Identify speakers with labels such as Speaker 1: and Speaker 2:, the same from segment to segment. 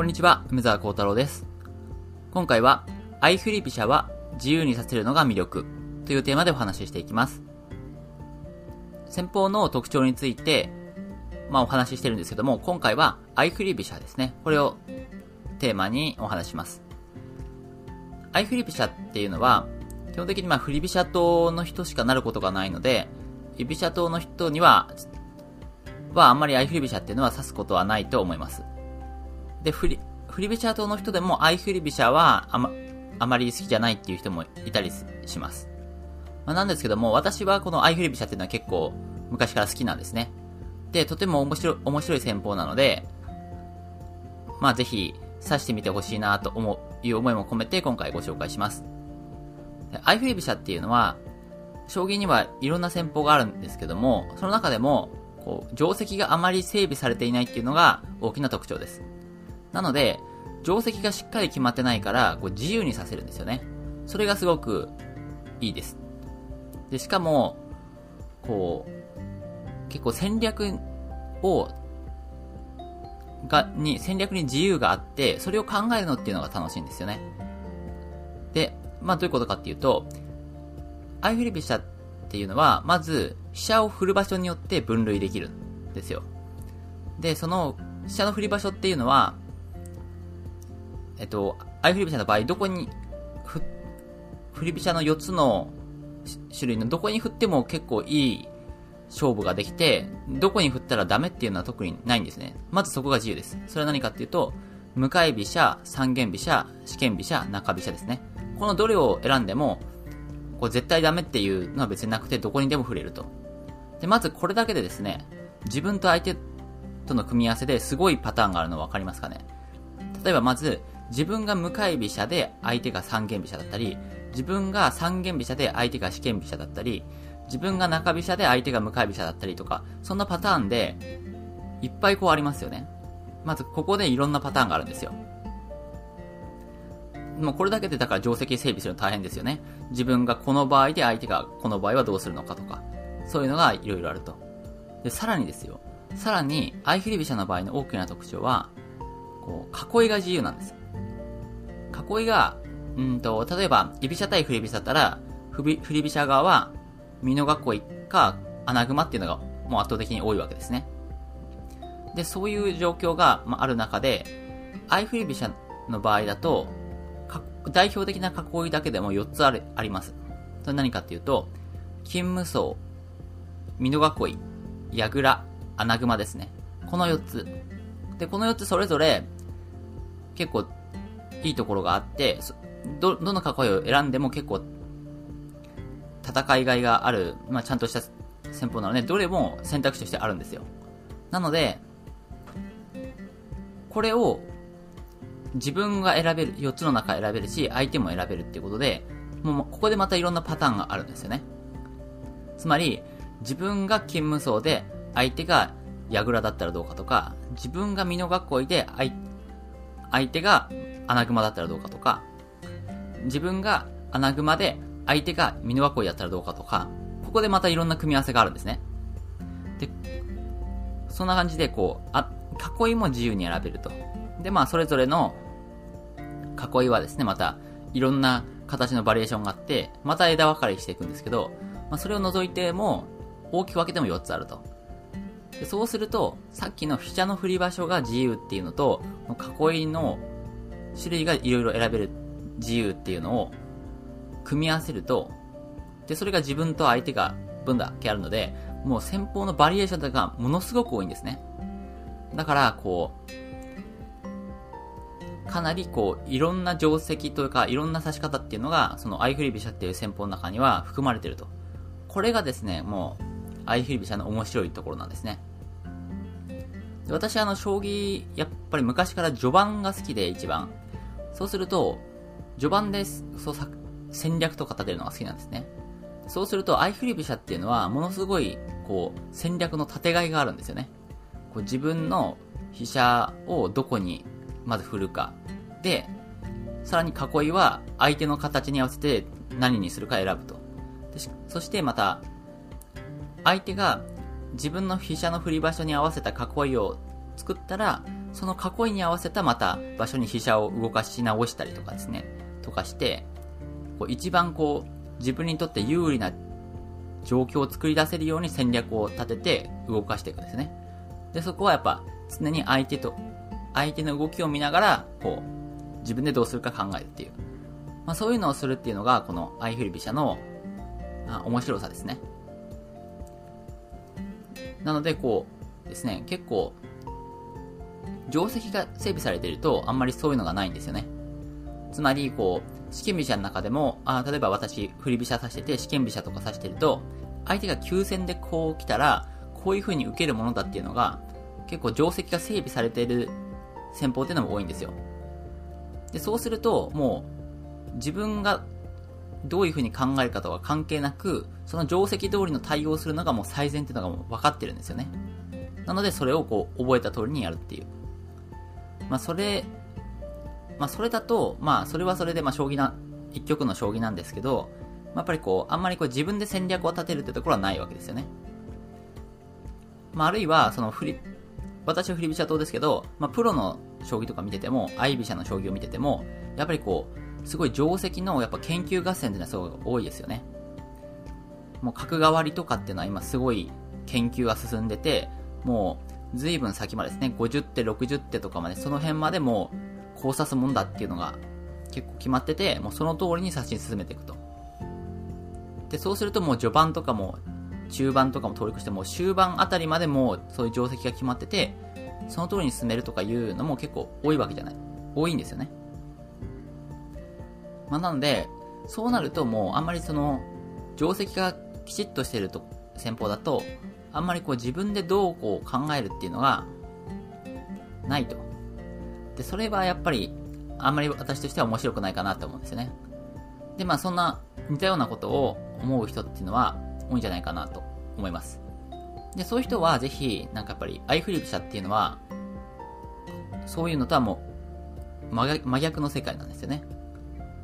Speaker 1: こんにちは、梅沢幸太郎です。今回は、相振り飛車は自由にさせるのが魅力というテーマでお話ししていきます。先方の特徴について、まあお話ししてるんですけども、今回は相振り飛車ですね。これをテーマにお話します。相振り飛車っていうのは、基本的にまあ振り飛車党の人しかなることがないので、居飛車党の人には、はあんまり相振り飛車っていうのは指すことはないと思います。で、振り、振り飛車党の人でも相振り飛車はあま、あまり好きじゃないっていう人もいたりします。まあ、なんですけども、私はこの相振り飛車っていうのは結構昔から好きなんですね。で、とても面白い、面白い戦法なので、まあぜひ、指してみてほしいなと思う、いう思いも込めて今回ご紹介します。相振り飛車っていうのは、将棋にはいろんな戦法があるんですけども、その中でも、こう、定石があまり整備されていないっていうのが大きな特徴です。なので、定石がしっかり決まってないから、こう自由にさせるんですよね。それがすごくいいです。で、しかも、こう、結構戦略を、が、に、戦略に自由があって、それを考えるのっていうのが楽しいんですよね。で、まあどういうことかっていうと、相振り飛車っていうのは、まず、飛車を振る場所によって分類できるんですよ。で、その、飛車の振り場所っていうのは、えっと、相振り飛車の場合、どこに、ふ、振り飛車の4つの種類のどこに振っても結構いい勝負ができて、どこに振ったらダメっていうのは特にないんですね。まずそこが自由です。それは何かっていうと、向かい飛車、三間飛車、四間飛車、中飛車ですね。このどれを選んでも、こう絶対ダメっていうのは別になくて、どこにでも振れると。で、まずこれだけでですね、自分と相手との組み合わせですごいパターンがあるの分かりますかね？例えばまず、自分が向かい飛車で相手が三間飛車だったり、自分が三間飛車で相手が四間飛車だったり、自分が中飛車で相手が向かい飛車だったりとか、そんなパターンで、いっぱいこうありますよね。まずここでいろんなパターンがあるんですよ。もうこれだけでだから定石整備するの大変ですよね。自分がこの場合で相手がこの場合はどうするのかとか、そういうのがいろいろあると。で、さらにですよ。さらに、相振り飛車の場合の大きな特徴は、こう、囲いが自由なんです。囲いが、うんと、例えば、居飛車対振り飛車だったら、振り飛車側は、美濃囲いか穴熊っていうのがもう圧倒的に多いわけですね。で、そういう状況が、まあ、ある中で、相振り飛車の場合だと、代表的な囲いだけでも4つあるあります。それ何かっていうと、金無双、美濃囲い、櫓、穴熊ですね。この4つ。で、この4つそれぞれ、結構、いいところがあって、ど、どの囲いを選んでも結構、戦いがいがある、まあ、ちゃんとした戦法なので、どれも選択肢としてあるんですよ。なので、これを自分が選べる、4つの中選べるし、相手も選べるっていうことで、もうここでまたいろんなパターンがあるんですよね。つまり、自分が金無双で、相手が櫓だったらどうかとか、自分が美濃囲いで相、相手が穴熊だったらどうかとか、自分が穴熊で相手が美濃囲いだったらどうかとか、ここでまたいろんな組み合わせがあるんですね。で、そんな感じでこう、あ、囲いも自由に選べると。で、まあ、それぞれの囲いはですね、また、いろんな形のバリエーションがあって、また枝分かれしていくんですけど、まあ、それを除いても、大きく分けても4つあると。でそうすると、さっきの飛車の振り場所が自由っていうのと、囲いの種類がいろいろ選べる自由っていうのを組み合わせると、で、それが自分と相手が分だけあるので、もう先方のバリエーションがものすごく多いんですね。だから、こう、かなりこう、いろんな定石というか、いろんな指し方っていうのが、その相振り飛車っていう戦法の中には含まれてると。これがですね、もう、相振り飛車の面白いところなんですね。私あの、将棋、やっぱり昔から序盤が好きで一番。そうすると、序盤で、そう、戦略とか立てるのが好きなんですね。そうすると、相振り飛車っていうのは、ものすごい、こう、戦略の縦がいがあるんですよね。こう自分の飛車をどこにまず振るか。で、さらに囲いは相手の形に合わせて何にするか選ぶと。そしてまた、相手が自分の飛車の振り場所に合わせた囲いを作ったら、その囲いに合わせたまた場所に飛車を動かし直したりとかですね、とかして、こう一番こう、自分にとって有利な状況を作り出せるように戦略を立てて動かしていくんですね。で、そこはやっぱ常に相手と、相手の動きを見ながら、こう、自分でどうするか考えるっていう。まあそういうのをするっていうのが、この相振り飛車の、あ、面白さですね。なので、こうですね、結構、定石が整備されていると、あんまりそういうのがないんですよね。つまり、こう、試験飛車の中でも、あ例えば私、振り飛車指してて、試験飛車とか指してると、相手が急戦でこう来たら、こういう風に受けるものだっていうのが、結構定石が整備されている戦法っていうのも多いんですよ。で、そうすると、もう、自分がどういう風に考えるかとは関係なく、その定石通りの対応するのがもう最善っていうのがもう分かってるんですよね。なので、それをこう、覚えた通りにやるっていう。まあ、それ、まあ、それだと、まあ、それはそれで、まあ、将棋な、一局の将棋なんですけど、まあ、やっぱりこう、あんまりこう自分で戦略を立てるってところはないわけですよね。まあ、あるいは、その、振り、私は振り飛車党ですけど、まあ、プロの将棋とか見てても、相飛車の将棋を見てても、やっぱりこう、すごい定石のやっぱ研究合戦っていうのはすごい多いですよね。もう角換わりとかっていうのは今すごい研究が進んでて、もう随分先までですね、50手、60手とかまで、その辺までもう考察もんだっていうのが結構決まってて、もうその通りに指し進めていくと。で、そうするともう序盤とかも中盤とかも通り越しても終盤あたりまでもそういう定石が決まってて、その通りに進めるとかいうのも結構多いわけじゃない。多いんですよね。まあ、なので、そうなるともうあんまりその、定石がきちっとしてると、戦法だと、あんまりこう自分でどうこう考えるっていうのが、ないと。で、それはやっぱり、あんまり私としては面白くないかなと思うんですよね。で、まあそんな似たようなことを思う人っていうのは多いんじゃないかなと思います。で、そういう人はぜひ、なんかやっぱり、アイフリップ社っていうのは、そういうのとはもう真逆の世界なんですよね。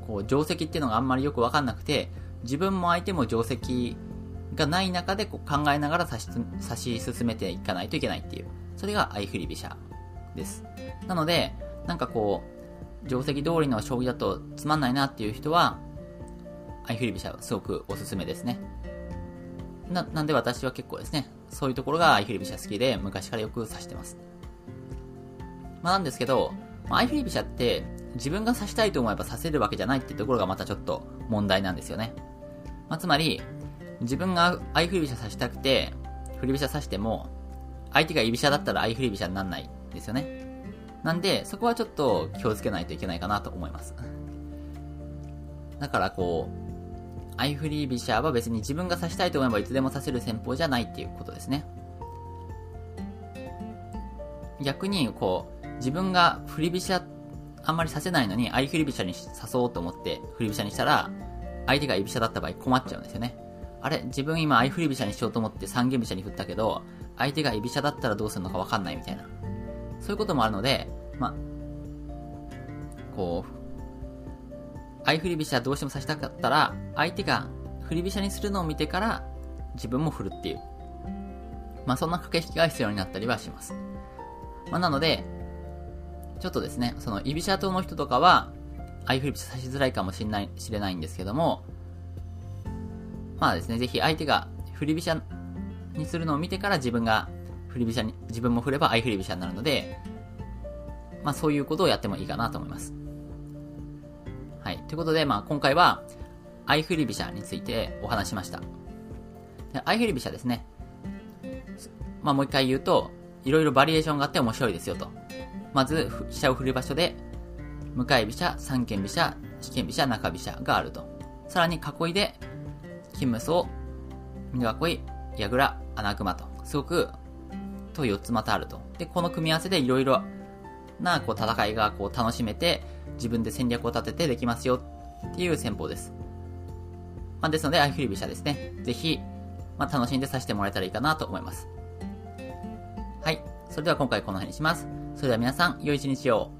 Speaker 1: こう、定石っていうのがあんまりよくわかんなくて、自分も相手も定石がない中でこう考えながら指し進めていかないといけないっていう。それが相振り飛車です。なので、なんかこう、定石通りの将棋だとつまんないなっていう人は、相振り飛車はすごくおすすめですね。な、なんで私は結構ですね、そういうところが相振り飛車好きで、昔からよく指してます。まあなんですけど、まあ、相振り飛車って自分が指したいと思えば指せるわけじゃないってところがまたちょっと問題なんですよね。まあ、つまり、自分が相振り飛車指したくて、振り飛車指しても、相手が居飛車だったら相振り飛車にならないですよね。なんで、そこはちょっと気をつけないといけないかなと思います。だからこう、相振り飛車は別に自分が指したいと思えばいつでも指せる戦法じゃないっていうことですね。逆に、こう、自分が振り飛車ってあんまり指せないのに相振り飛車に指そうと思って振り飛車にしたら、相手が居飛車だった場合困っちゃうんですよね。あれ自分今相振り飛車にしようと思って三間飛車に振ったけど、相手が居飛車だったらどうするのかわかんないみたいな。そういうこともあるので、まこう、相振り飛車どうしても指したかったら、相手が振り飛車にするのを見てから自分も振るっていう。まあそんな駆け引きが必要になったりはします。まあなので、ちょっとですね、その居飛車党の人とかは、相振り飛車指しづらいかもしれない、知れないんですけども、まあですね、ぜひ相手が振り飛車にするのを見てから自分が振り飛車に、自分も振れば相振り飛車になるので、まあそういうことをやってもいいかなと思います。はい。ということで、まあ今回は、相振り飛車についてお話しました。で相振り飛車ですね。まあもう一回言うと、いろいろバリエーションがあって面白いですよと。まず、飛車を振る場所で、向かい飛車、三間飛車、四間飛車、中飛車があると。さらに囲いで、金無双、二囲い、矢倉、穴熊と、すごく、と4つまたあると。で、この組み合わせでいろいろな、こう、戦いが、こう、楽しめて、自分で戦略を立ててできますよっていう戦法です。まあ、ですので、相振り飛車ですね。ぜひ、まあ、楽しんで指してもらえたらいいかなと思います。はい。それでは今回この辺にします。それでは皆さん、良い一日を。